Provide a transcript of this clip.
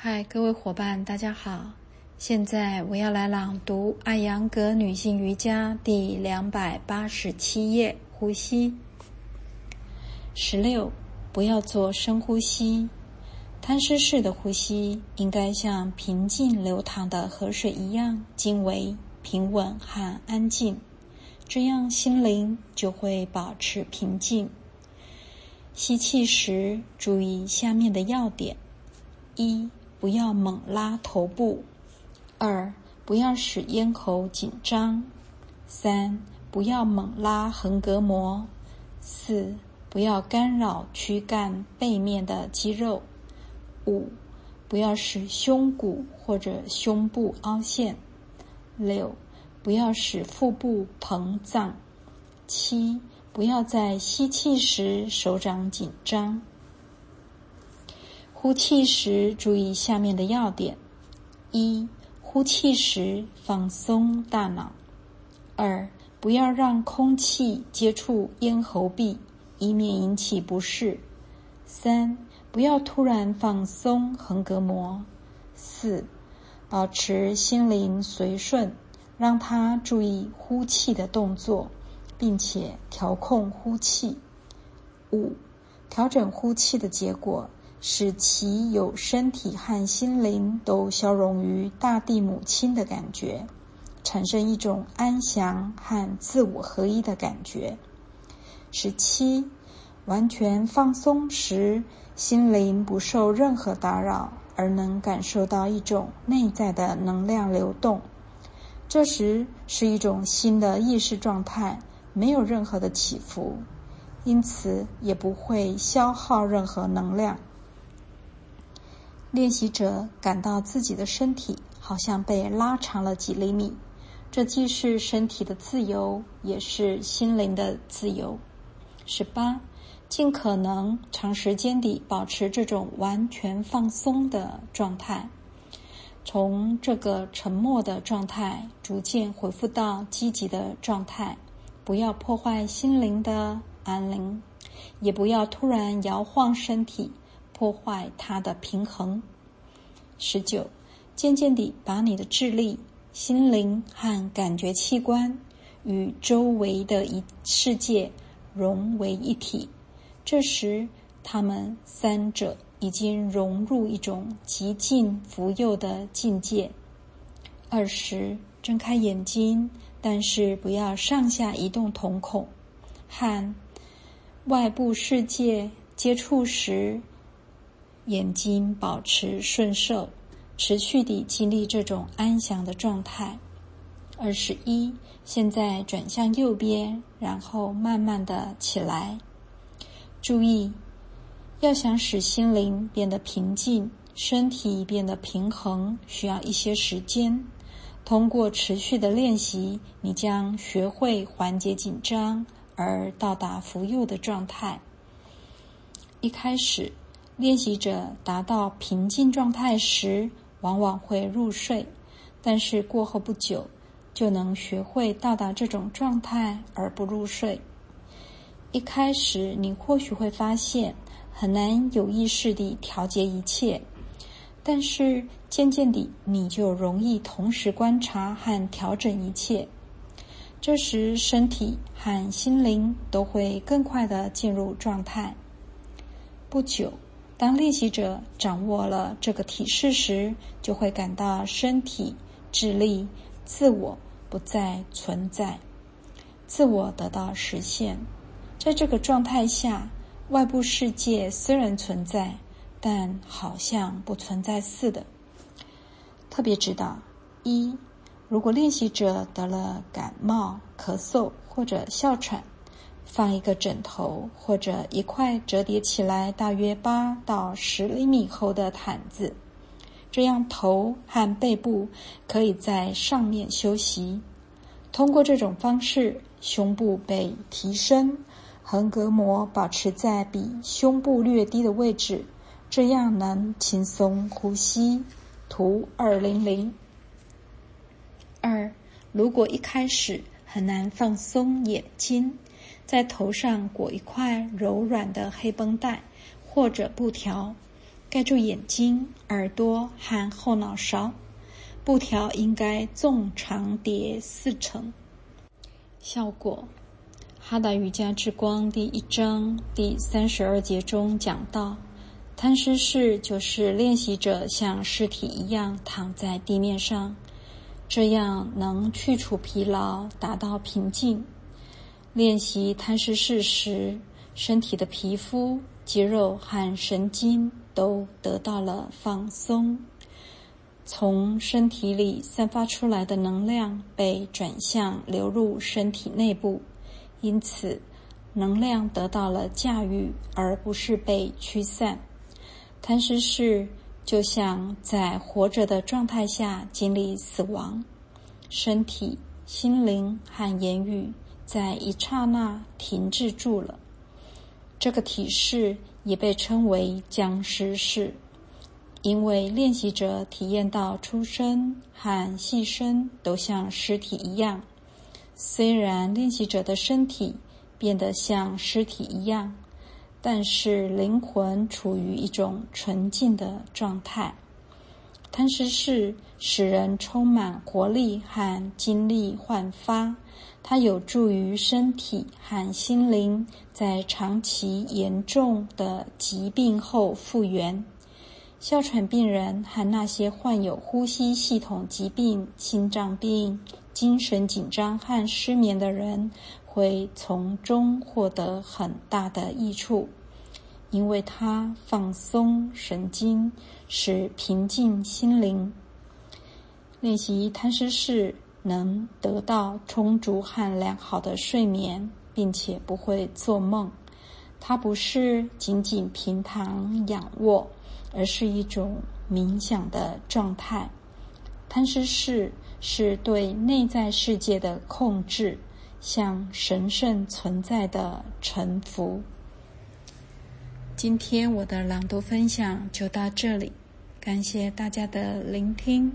嗨，各位伙伴，大家好！现在我要来朗读《艾扬格女性瑜伽》第两百八十七页，呼吸。十六，不要做深呼吸。贪吃式的呼吸应该像平静流淌的河水一样，静为平稳和安静，这样心灵就会保持平静。吸气时，注意下面的要点：一。不要猛拉头部，二不要使咽喉紧张，三不要猛拉横膈膜，四不要干扰躯干背面的肌肉，五不要使胸骨或者胸部凹陷，六不要使腹部膨胀，七不要在吸气时手掌紧张。呼气时，注意下面的要点：一、呼气时放松大脑；二、不要让空气接触咽喉壁，以免引起不适；三、不要突然放松横膈膜；四、保持心灵随顺，让他注意呼气的动作，并且调控呼气；五、调整呼气的结果。使其有身体和心灵都消融于大地母亲的感觉，产生一种安详和自我合一的感觉。十七，完全放松时，心灵不受任何打扰，而能感受到一种内在的能量流动。这时是一种新的意识状态，没有任何的起伏，因此也不会消耗任何能量。练习者感到自己的身体好像被拉长了几厘米，这既是身体的自由，也是心灵的自由。十八，尽可能长时间地保持这种完全放松的状态，从这个沉默的状态逐渐恢复到积极的状态。不要破坏心灵的安宁，也不要突然摇晃身体。破坏它的平衡。十九，渐渐地把你的智力、心灵和感觉器官与周围的一世界融为一体。这时，他们三者已经融入一种极尽福佑的境界。二十，睁开眼睛，但是不要上下移动瞳孔。和外部世界接触时。眼睛保持顺受，持续地经历这种安详的状态。二十一，现在转向右边，然后慢慢的起来。注意，要想使心灵变得平静，身体变得平衡，需要一些时间。通过持续的练习，你将学会缓解紧张，而到达福佑的状态。一开始。练习者达到平静状态时，往往会入睡，但是过后不久就能学会到达这种状态而不入睡。一开始，你或许会发现很难有意识地调节一切，但是渐渐地，你就容易同时观察和调整一切。这时，身体和心灵都会更快地进入状态。不久。当练习者掌握了这个体式时，就会感到身体、智力、自我不再存在，自我得到实现。在这个状态下，外部世界虽然存在，但好像不存在似的。特别指导：一，如果练习者得了感冒、咳嗽或者哮喘。放一个枕头或者一块折叠起来大约八到十厘米厚的毯子，这样头和背部可以在上面休息。通过这种方式，胸部被提升，横膈膜保持在比胸部略低的位置，这样能轻松呼吸。图二零零二，如果一开始很难放松眼睛。在头上裹一块柔软的黑绷带或者布条，盖住眼睛、耳朵和后脑勺。布条应该纵长叠四层。效果，《哈达瑜伽之光》第一章第三十二节中讲到，摊尸式就是练习者像尸体一样躺在地面上，这样能去除疲劳，达到平静。练习摊尸式时，身体的皮肤、肌肉和神经都得到了放松。从身体里散发出来的能量被转向流入身体内部，因此能量得到了驾驭，而不是被驱散。贪食式就像在活着的状态下经历死亡，身体、心灵和言语在一刹那停滞住了。这个体式也被称为僵尸式。因为练习者体验到出声和细声都像尸体一样，虽然练习者的身体变得像尸体一样，但是灵魂处于一种纯净的状态。贪食是使人充满活力和精力焕发，它有助于身体和心灵在长期严重的疾病后复原。哮喘病人和那些患有呼吸系统疾病、心脏病、精神紧张和失眠的人，会从中获得很大的益处，因为它放松神经，使平静心灵。练习贪食式能得到充足和良好的睡眠，并且不会做梦。它不是仅仅平躺仰卧。而是一种冥想的状态。贪食式是对内在世界的控制，向神圣存在的臣服。今天我的朗读分享就到这里，感谢大家的聆听。